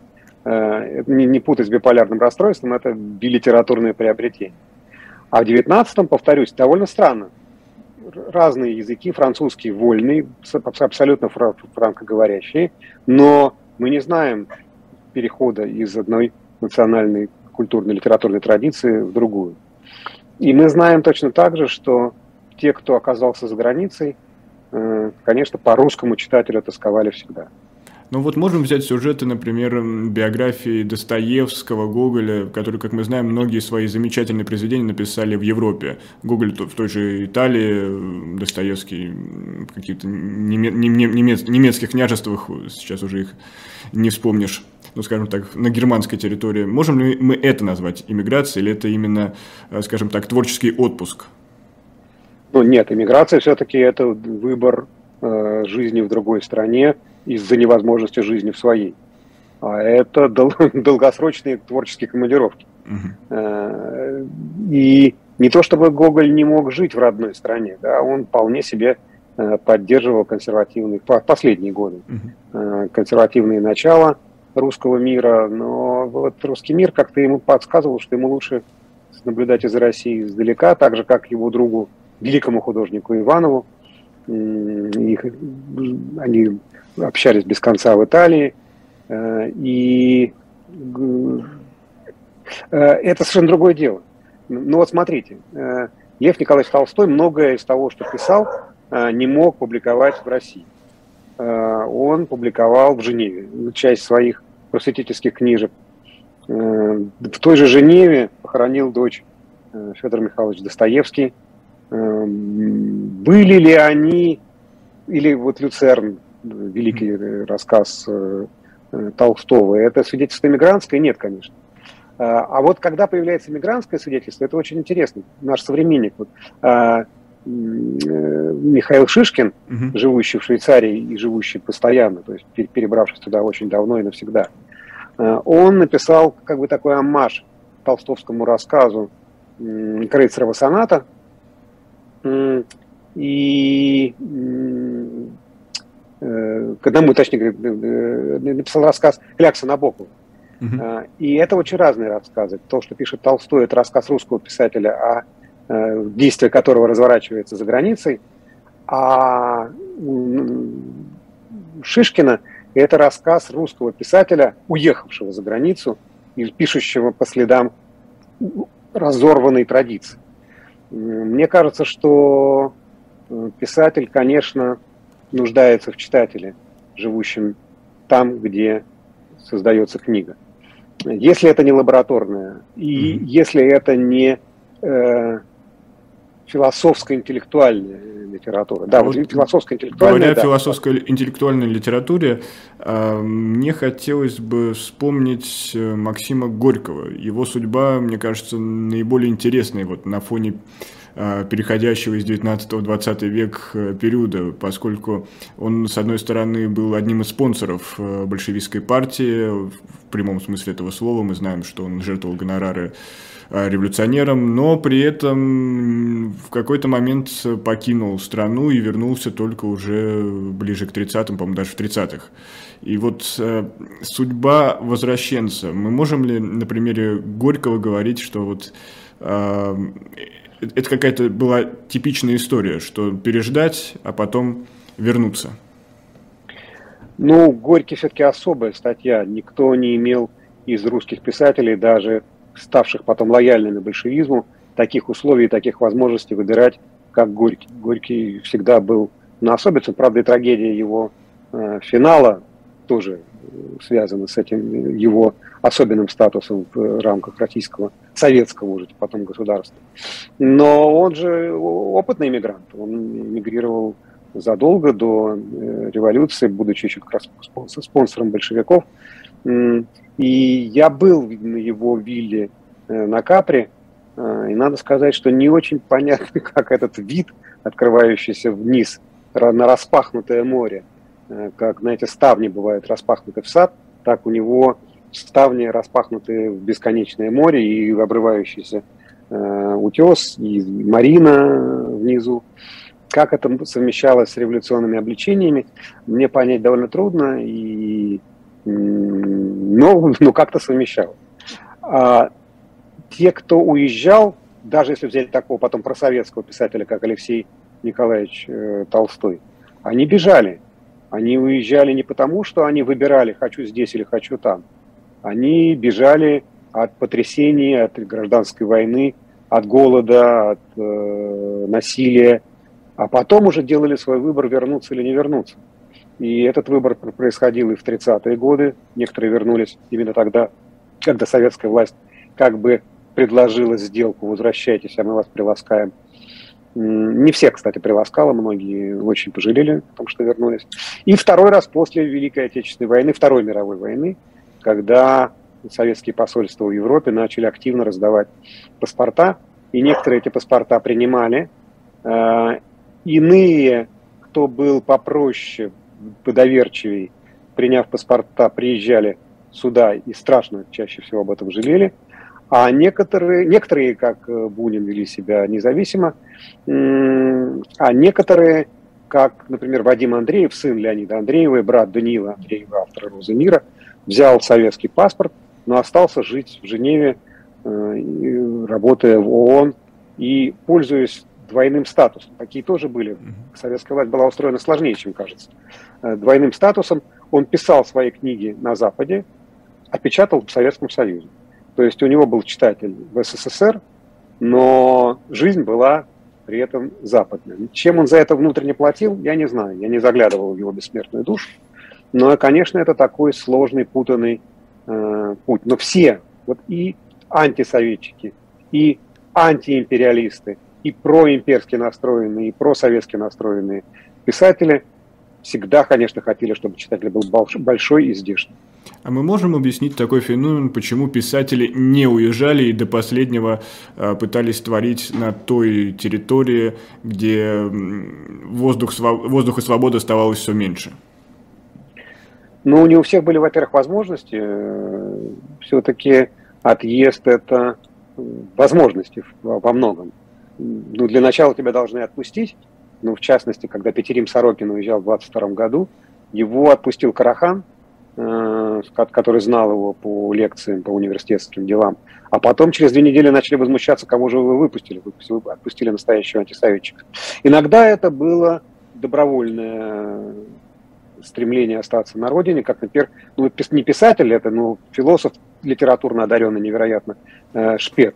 C: Э, не, не путать с биполярным расстройством, это билитературное приобретение. А в 19-м, повторюсь, довольно странно. Разные языки, французский вольный, абсолютно франкоговорящие, но мы не знаем, перехода из одной национальной культурной литературной традиции в другую. И мы знаем точно так же, что те, кто оказался за границей, э, конечно, по русскому читателю тосковали всегда.
A: Ну вот можем взять сюжеты, например, биографии Достоевского, Гоголя, которые, как мы знаем, многие свои замечательные произведения написали в Европе. Гоголь в той же Италии, Достоевский в каких-то немец, немецких княжествах, сейчас уже их не вспомнишь ну, скажем так, на германской территории. Можем ли мы это назвать иммиграцией, или это именно, э, скажем так, творческий отпуск?
C: Ну, нет, иммиграция все-таки это выбор э, жизни в другой стране, из-за невозможности жизни в своей. А это дол- *laughs* долгосрочные творческие командировки. Угу. И не то чтобы Гоголь не мог жить в родной стране, да, он вполне себе э, поддерживал консервативные, последние годы, угу. консервативные начала русского мира, но вот русский мир как-то ему подсказывал, что ему лучше наблюдать из России издалека, так же, как его другу, великому художнику Иванову. Их, они общались без конца в Италии. Э, и э, это совершенно другое дело. Ну вот смотрите, э, Лев Николаевич Толстой многое из того, что писал, не мог публиковать в России. Он публиковал в Женеве часть своих просветительских книжек. В той же Женеве похоронил дочь Федор Михайлович Достоевский. Были ли они, или вот Люцерн, великий рассказ э, э, Толстого. Это свидетельство иммигрантское? Нет, конечно. А, а вот когда появляется иммигрантское свидетельство, это очень интересно. Наш современник, вот, а, э, Михаил Шишкин, угу. живущий в Швейцарии и живущий постоянно, то есть перебравшись туда очень давно и навсегда, он написал как бы такой аммаж толстовскому рассказу Крейцерова соната, и Э, к одному, точнее, э, э, написал рассказ Клякса Набокова. Uh-huh. И это очень разные рассказы. То, что пишет Толстой, это рассказ русского писателя, а действие которого разворачивается за границей. А Шишкина – это рассказ русского писателя, уехавшего за границу и пишущего по следам разорванной традиции. Мне кажется, что писатель, конечно, нуждается в читателе, живущем там, где создается книга. Если это не лабораторная, и mm-hmm. если это не э, философско-интеллектуальная литература. Да, вот, вот философско-интеллектуальная.
A: Говоря
C: да.
A: о философской интеллектуальной литературе, э, мне хотелось бы вспомнить э, Максима Горького. Его судьба, мне кажется, наиболее интересная вот на фоне Э, переходящего из 19 в 20 век э, периода, поскольку он, с одной стороны, был одним из спонсоров э, большевистской партии, в прямом смысле этого слова, мы знаем, что он жертвовал гонорары революционером, но при этом в какой-то момент покинул страну и вернулся только уже ближе к 30-м, по-моему, даже в 30-х. И вот э, судьба возвращенца, мы можем ли на примере Горького говорить, что вот э, это какая-то была типичная история, что переждать, а потом вернуться.
C: Ну, Горький все-таки особая статья. Никто не имел из русских писателей, даже ставших потом лояльными большевизму, таких условий и таких возможностей выбирать, как Горький. Горький всегда был на особенности, правда, и трагедия его э, финала тоже связана с этим его особенным статусом в рамках российского, советского уже потом государства. Но он же опытный иммигрант, он мигрировал задолго до э, революции, будучи еще как раз спонсором большевиков. И я был на его вилле э, на Капре, э, и надо сказать, что не очень понятно, *laughs* как этот вид, открывающийся вниз на распахнутое море, как, знаете, ставни бывают распахнуты в сад, так у него ставни распахнуты в бесконечное море и обрывающийся э, утес, и марина внизу. Как это совмещалось с революционными обличениями, мне понять довольно трудно, и, но, *laughs* но как-то совмещалось. А те, кто уезжал, даже если взять такого потом просоветского писателя, как Алексей Николаевич э, Толстой, они бежали. Они уезжали не потому, что они выбирали, хочу здесь или хочу там, они бежали от потрясений, от гражданской войны, от голода, от э, насилия, а потом уже делали свой выбор, вернуться или не вернуться. И этот выбор происходил и в 30-е годы. Некоторые вернулись именно тогда, когда советская власть как бы предложила сделку «возвращайтесь, а мы вас приласкаем». Не все, кстати, приласкало, многие очень пожалели о том, что вернулись. И второй раз после Великой Отечественной войны, Второй мировой войны, когда советские посольства в Европе начали активно раздавать паспорта, и некоторые эти паспорта принимали. А, иные, кто был попроще, подоверчивее, приняв паспорта, приезжали сюда и страшно чаще всего об этом жалели. А некоторые, некоторые, как э, Бунин, вели себя независимо, а некоторые, как, например, Вадим Андреев, сын Леонида Андреева и брат Даниила Андреева, автора «Розы мира», взял советский паспорт, но остался жить в Женеве, э, работая в ООН и пользуясь двойным статусом. Такие тоже были. Советская власть была устроена сложнее, чем кажется. Э, двойным статусом он писал свои книги на Западе, а печатал в Советском Союзе. То есть у него был читатель в СССР, но жизнь была при этом западной. Чем он за это внутренне платил, я не знаю. Я не заглядывал в его бессмертную душу. Но, конечно, это такой сложный, путанный э, путь. Но все, вот и антисоветчики, и антиимпериалисты, и проимперски настроенные, и просоветски настроенные писатели всегда, конечно, хотели, чтобы читатель был большой и здешний.
A: А мы можем объяснить такой феномен, почему писатели не уезжали и до последнего э, пытались творить на той территории, где воздух, воздух и свобода оставалось все меньше?
C: Ну, не у всех были, во-первых, возможности. Все-таки отъезд – это возможности во многом. Ну, для начала тебя должны отпустить. Ну, в частности, когда Петерим Сорокин уезжал в 22 году, его отпустил Карахан – Э, который знал его по лекциям, по университетским делам. А потом через две недели начали возмущаться, кого же вы выпустили. Вы отпустили настоящего антисоветчика. Иногда это было добровольное стремление остаться на родине, как, например, ну, не писатель это, но философ литературно одаренный невероятно, э, Шпет.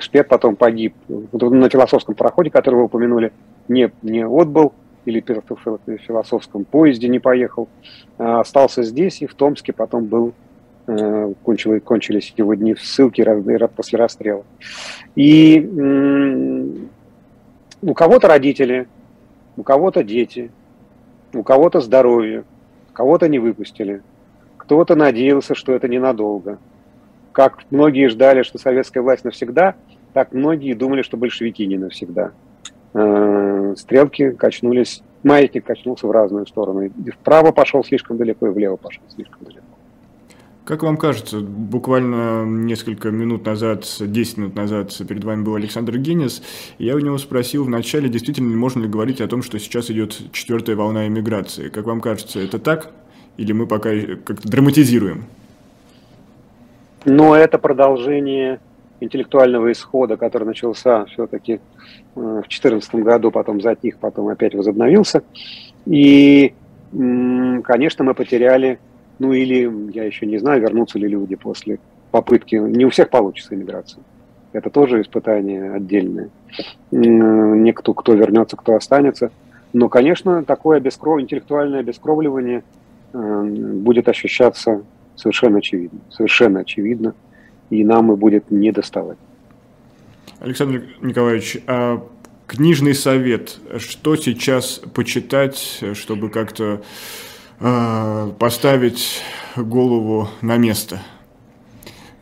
C: Шпет потом погиб на философском пароходе, который вы упомянули, не, не отбыл, или в философском поезде не поехал, а остался здесь и в Томске потом был, э, кончили, кончились его дни в ссылке после расстрела. И у кого-то родители, у кого-то дети, у кого-то здоровье, кого-то не выпустили, кто-то надеялся, что это ненадолго. Как многие ждали, что советская власть навсегда, так многие думали, что большевики не навсегда. Э, стрелки качнулись, маятник качнулся в разные стороны. И вправо пошел слишком далеко, и влево пошел слишком далеко.
A: Как вам кажется, буквально несколько минут назад, 10 минут назад перед вами был Александр Генис, и я у него спросил вначале, действительно можно ли говорить о том, что сейчас идет четвертая волна иммиграции. Как вам кажется, это так? Или мы пока как-то драматизируем?
C: Но это продолжение интеллектуального исхода, который начался все-таки э, в 2014 году, потом затих, потом опять возобновился. И, конечно, мы потеряли, ну или, я еще не знаю, вернутся ли люди после попытки. Не у всех получится иммиграция. Это тоже испытание отдельное. Некто, кто вернется, кто останется. Но, конечно, такое обескров... интеллектуальное обескровливание э, будет ощущаться совершенно очевидно. Совершенно очевидно и нам и будет не доставать.
A: Александр Николаевич, а книжный совет, что сейчас почитать, чтобы как-то э, поставить голову на место?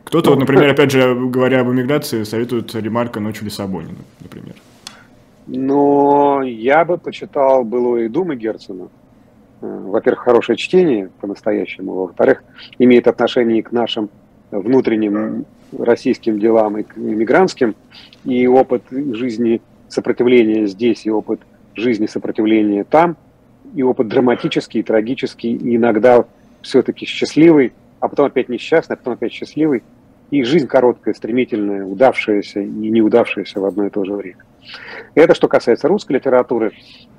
A: Кто-то, ну, вот, например, опять же, говоря об эмиграции, советует Ремарка «Ночь в Лиссабоне», например.
C: Но я бы почитал «Былое думы» Герцена. Э, во-первых, хорошее чтение по-настоящему. Во-вторых, имеет отношение к нашим внутренним российским делам и иммигрантским, и опыт жизни сопротивления здесь, и опыт жизни сопротивления там, и опыт драматический, трагический, и иногда все-таки счастливый, а потом опять несчастный, а потом опять счастливый. И жизнь короткая, стремительная, удавшаяся и неудавшаяся в одно и то же время. Это что касается русской литературы.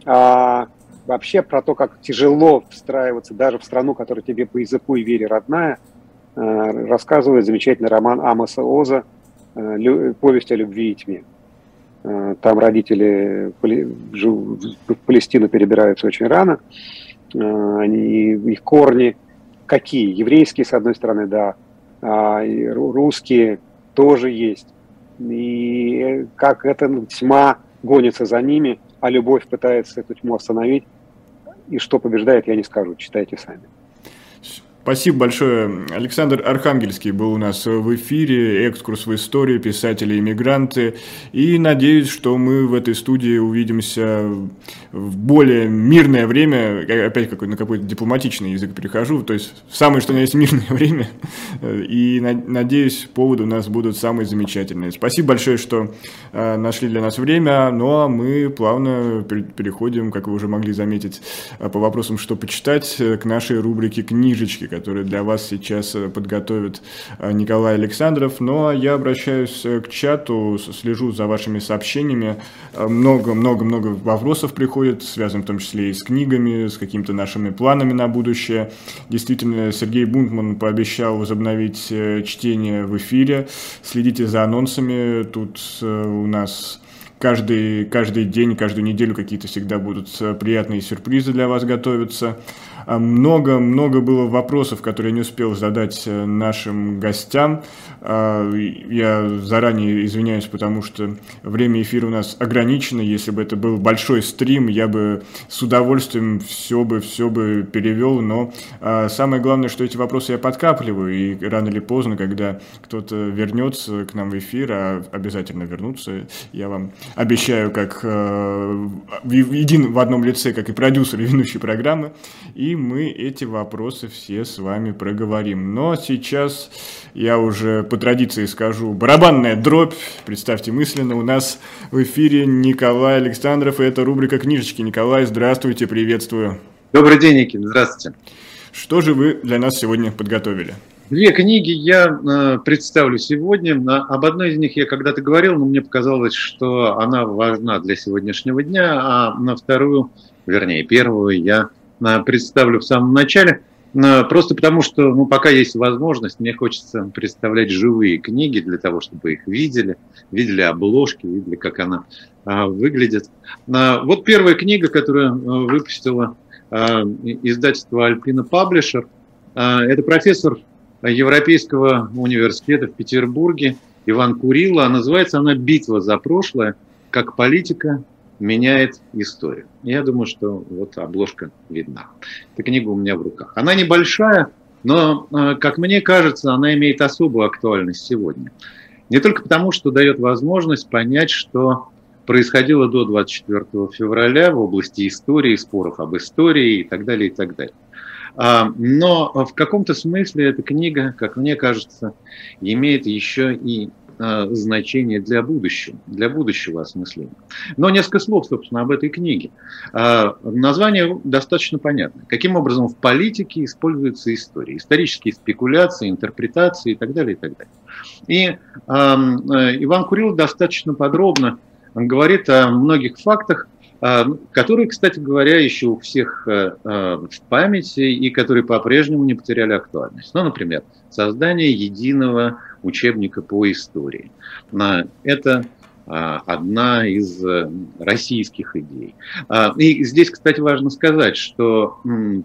C: А вообще про то, как тяжело встраиваться даже в страну, которая тебе по языку и вере родная – рассказывает замечательный роман Амоса Оза э, «Повесть о любви и тьме». Э, там родители в Палестину перебираются очень рано, они, их корни какие? Еврейские, с одной стороны, да, а русские тоже есть. И как эта тьма гонится за ними, а любовь пытается эту тьму остановить. И что побеждает, я не скажу, читайте сами.
A: Спасибо большое. Александр Архангельский был у нас в эфире, экскурс в историю, писатели-иммигранты. И надеюсь, что мы в этой студии увидимся в более мирное время. Опять какой, на какой-то дипломатичный язык перехожу, то есть самое, что у есть *laughs* мирное время. И надеюсь, поводы у нас будут самые замечательные. Спасибо большое, что э, нашли для нас время. Ну а мы плавно переходим, как вы уже могли заметить, э, по вопросам, что почитать, э, к нашей рубрике «Книжечки», который для вас сейчас э, подготовит э, Николай Александров. Но ну, а я обращаюсь э, к чату, слежу за вашими сообщениями. Много-много-много вопросов приходит, связанных в том числе и с книгами, с какими-то нашими планами на будущее. Действительно, Сергей Бунтман пообещал возобновить чтение в эфире. Следите за анонсами. Тут у нас каждый, каждый день, каждую неделю какие-то всегда будут приятные сюрпризы для вас готовиться. Много-много было вопросов, которые я не успел задать э, нашим гостям. А, я заранее извиняюсь, потому что время эфира у нас ограничено. Если бы это был большой стрим, я бы с удовольствием все бы, все бы перевел. Но а, самое главное, что эти вопросы я подкапливаю. И рано или поздно, когда кто-то вернется к нам в эфир, а обязательно вернутся, я вам обещаю, как э, един в одном лице, как и продюсер и ведущий программы. И мы эти вопросы все с вами проговорим. Но сейчас я уже по традиции скажу барабанная дробь. Представьте мысленно, у нас в эфире Николай Александров, и это рубрика «Книжечки». Николай, здравствуйте, приветствую.
D: Добрый день, Никит, здравствуйте.
A: Что же вы для нас сегодня подготовили?
D: Две книги я э, представлю сегодня. Об одной из них я когда-то говорил, но мне показалось, что она важна для сегодняшнего дня, а на вторую, вернее, первую я представлю в самом начале. Просто потому, что ну, пока есть возможность, мне хочется представлять живые книги для того, чтобы их видели, видели обложки, видели, как она а, выглядит. А, вот первая книга, которую а, выпустила а, издательство Альпина Паблишер, а, это профессор Европейского университета в Петербурге Иван Курила. Называется она «Битва за прошлое. Как политика меняет историю. Я думаю, что вот обложка видна. Эта книга у меня в руках. Она небольшая, но, э, как мне кажется, она имеет особую актуальность сегодня. Не только потому, что дает возможность понять, что происходило до 24 февраля в области истории, споров об истории и так далее, и так далее. А, но в каком-то смысле эта книга, как мне кажется, имеет еще и значение для будущего, для будущего осмысления. Но несколько слов, собственно, об этой книге. Э, название достаточно понятно. Каким образом в политике используется история, исторические спекуляции, интерпретации и так далее, и так далее. И эм, э, Иван Курил достаточно подробно говорит о многих фактах, которые, кстати говоря, еще у всех в памяти и которые по-прежнему не потеряли актуальность. Ну, например, создание единого учебника по истории. Это а, одна из э, российских идей. А, и здесь, кстати, важно сказать, что,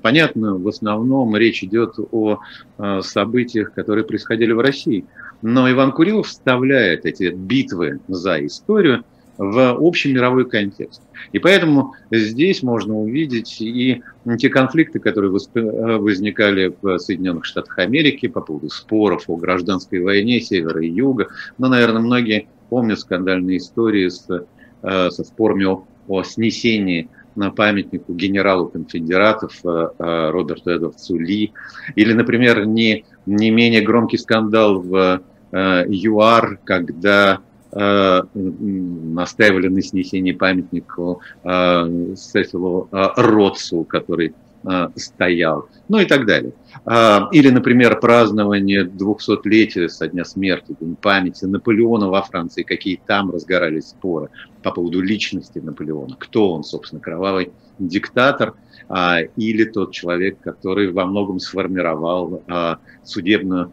D: понятно, в основном речь идет о а, событиях, которые происходили в России, но Иван Курилов вставляет эти битвы за историю в общий мировой контекст. И поэтому здесь можно увидеть и те конфликты, которые возникали в Соединенных Штатах Америки по поводу споров о гражданской войне севера и юга. Но, наверное, многие помнят скандальные истории с, э, со спорами о, о снесении на памятнику генералу конфедератов э, э, Роберту Эдвардсу Ли. Или, например, не, не менее громкий скандал в ЮАР, когда Э, настаивали на снесении памятника э, Сесилу э, Ротсу, который стоял, ну и так далее. Или, например, празднование 200-летия со дня смерти, памяти Наполеона во Франции, какие там разгорались споры по поводу личности Наполеона. Кто он, собственно, кровавый диктатор или тот человек, который во многом сформировал судебную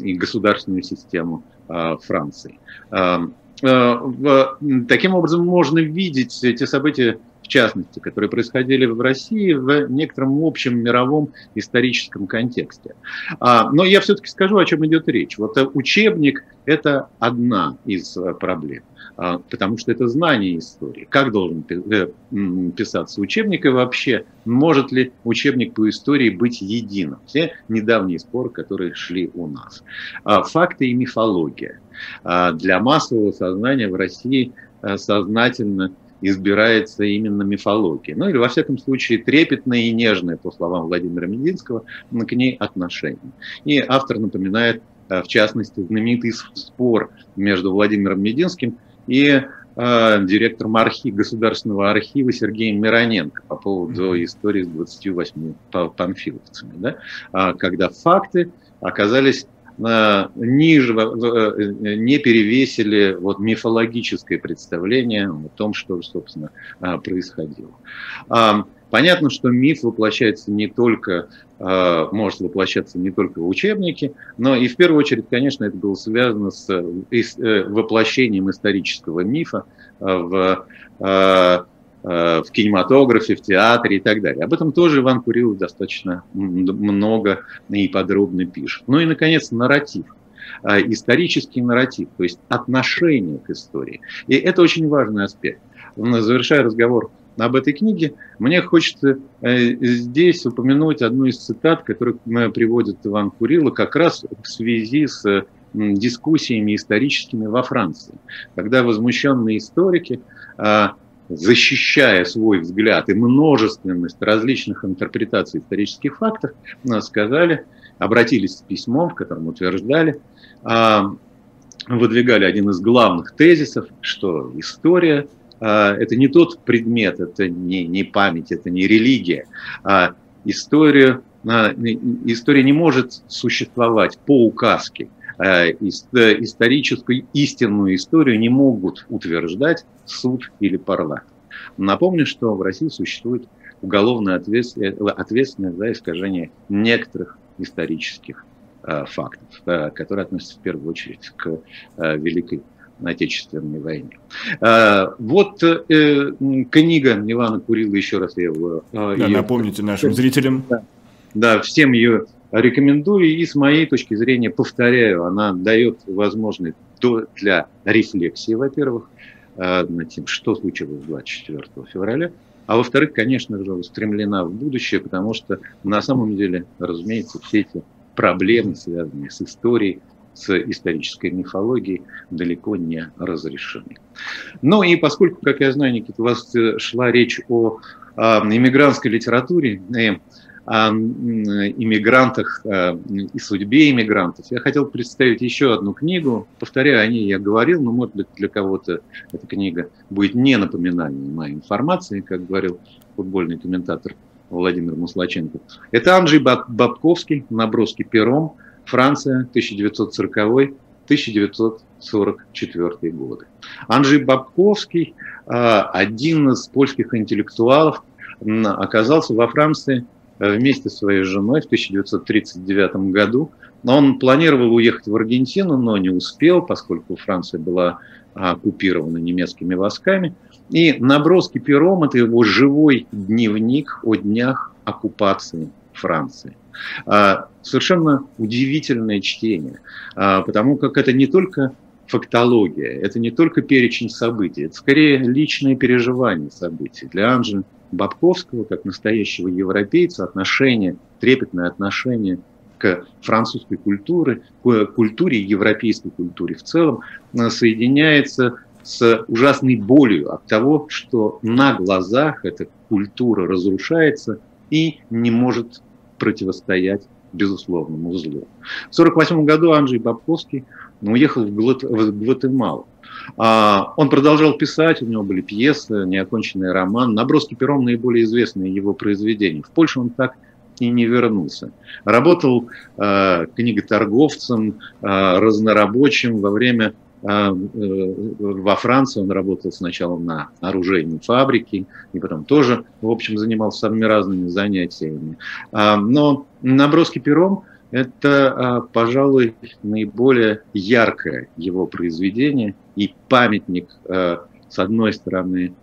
D: и государственную систему Э, Франции. Э, э, таким образом, можно видеть эти события в частности, которые происходили в России в некотором общем мировом историческом контексте. А, но я все-таки скажу, о чем идет речь. Вот э, учебник – это одна из э, проблем а, потому что это знание истории. Как должен писаться учебник и вообще, может ли учебник по истории быть единым? Все недавние споры, которые шли у нас. А, факты и мифология. Для массового сознания в России сознательно избирается именно мифология. Ну или, во всяком случае, трепетное и нежное, по словам Владимира Мединского, к ней отношение. И автор напоминает, э, в частности, знаменитый спор между Владимиром Мединским э, директором архи, Государственного архива Сергеем Мироненко по поводу истории с 28 панфиловцами, да? А когда факты оказались ниже, э, не перевесили вот мифологическое представление о том, что, собственно, а, происходило. Понятно, что миф воплощается не только, а, может воплощаться не только в учебнике, но и в первую очередь, конечно, это было связано с э, воплощением исторического мифа в а, Э, в кинематографе, в театре и так далее. Об этом тоже Иван Курилов достаточно много и подробно пишет. Ну и, наконец, нарратив э, исторический нарратив, то есть отношение к истории. И это очень важный аспект. Завершая разговор об этой книге, мне хочется э, здесь упомянуть одну из цитат, которую приводит Иван Курило как раз в связи с дискуссиями историческими во Франции, когда возмущенные историки защищая свой взгляд и множественность различных интерпретаций исторических фактов, сказали, обратились с письмом, в котором утверждали, а, выдвигали один из главных тезисов, что история а, это не тот предмет, это не, не память, это не религия. А история, история не может существовать по указке. Э, историческую истинную историю не могут утверждать суд или парламент. Напомню, что в России существует уголовная ответственность за искажение некоторых исторических э, фактов, э, которые относятся в первую очередь к Великой Отечественной войне. Вот книга Ивана Курила, еще раз я его...
A: Да, ее... напомните нашим зрителям.
D: Да, да, всем ее рекомендую и с моей точки зрения, повторяю, она дает возможность для рефлексии, во-первых, э, над тем, что случилось 24 февраля, а во-вторых, конечно же, устремлена в будущее, потому что на самом деле, разумеется, все эти проблемы, связанные с историей, с исторической мифологией, далеко не разрешены. Ну и поскольку, как я знаю, Никита, у вас э, шла речь о иммигрантской литературе, и о иммигрантах э, и судьбе иммигрантов, я хотел представить еще одну книгу. Повторяю, о ней я говорил, но, может быть, для кого-то эта книга будет не напоминанием моей информации, как говорил футбольный комментатор Владимир Муслаченко. Это Анджей Бабковский, «Наброски пером», Франция, 1940-1944 годы. Анджей Бабковский, э, один из польских интеллектуалов, оказался во Франции Э, вместе со своей женой в 1939 году. Но он планировал уехать в Аргентину, но не успел, поскольку Франция была оккупирована немецкими войсками. И наброски пером – это его живой дневник о днях оккупации Франции. А, совершенно удивительное чтение, а, потому как это не только фактология, это не только перечень событий, это скорее личное переживание событий. Для Анжи Бабковского, как настоящего европейца, отношение, трепетное отношение к французской культуре, к культуре, европейской культуре в целом, э, соединяется с ужасной болью от того, что на глазах эта культура разрушается и не может противостоять безусловному злу. В 1948 году Анджей Бабковский уехал в Гватемалу. А, он продолжал писать, у него были пьесы, неоконченный роман, наброски пером наиболее известные его произведения. В Польшу он так и не вернулся. Работал э, книготорговцем, э, разнорабочим во время во Франции он работал сначала на оружейной фабрике, и потом тоже, в общем, занимался самыми разными занятиями. Но наброски пером – это, пожалуй, наиболее яркое его произведение, и памятник, э, с одной стороны,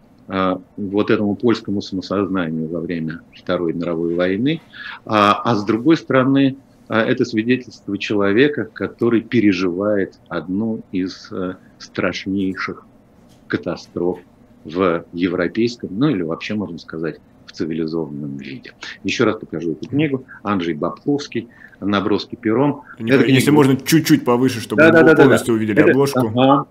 D: вот этому польскому самосознанию во время Второй мировой войны, а, а с другой стороны, это свидетельство человека, который переживает одну из страшнейших катастроф в европейском, ну или вообще, можно сказать, в цивилизованном виде. Еще раз покажу эту книгу. Анджей Бабковский, «Наброски пером».
A: Книга... Если можно чуть-чуть повыше, чтобы да, да, да, полностью да, увидели это, обложку. Ага.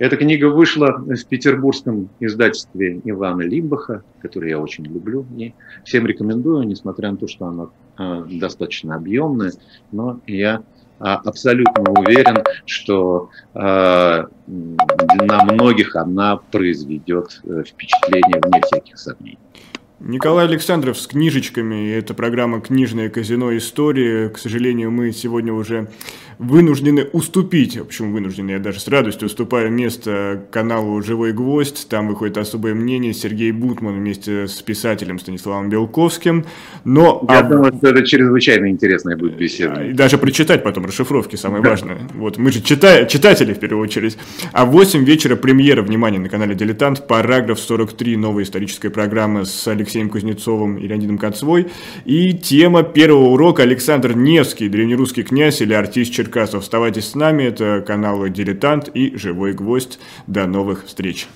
D: Эта книга вышла в петербургском издательстве Ивана Лимбаха, который я очень люблю. И всем рекомендую, несмотря на то, что она э, достаточно объемная, но я а, абсолютно уверен, что э, на многих она произведет э, впечатление вне всяких сомнений.
A: Николай Александров с книжечками. Это программа «Книжное казино. Истории». К сожалению, мы сегодня уже вынуждены уступить, почему вынуждены, я даже с радостью уступаю место каналу «Живой гвоздь», там выходит особое мнение Сергей Бутман вместе с писателем Станиславом Белковским, но...
D: Я а... думаю, что это чрезвычайно интересная будет беседа.
A: И даже прочитать потом расшифровки, самое важное. Вот, мы же чита... читатели, в первую очередь. А в 8 вечера премьера, внимание, на канале «Дилетант», параграф 43, новая историческая программа с Алексеем Кузнецовым и Леонидом Концвой, и тема первого урока Александр Невский, древнерусский князь или артист Черкасов. Оставайтесь с нами, это каналы «Дилетант» и «Живой гвоздь». До новых встреч!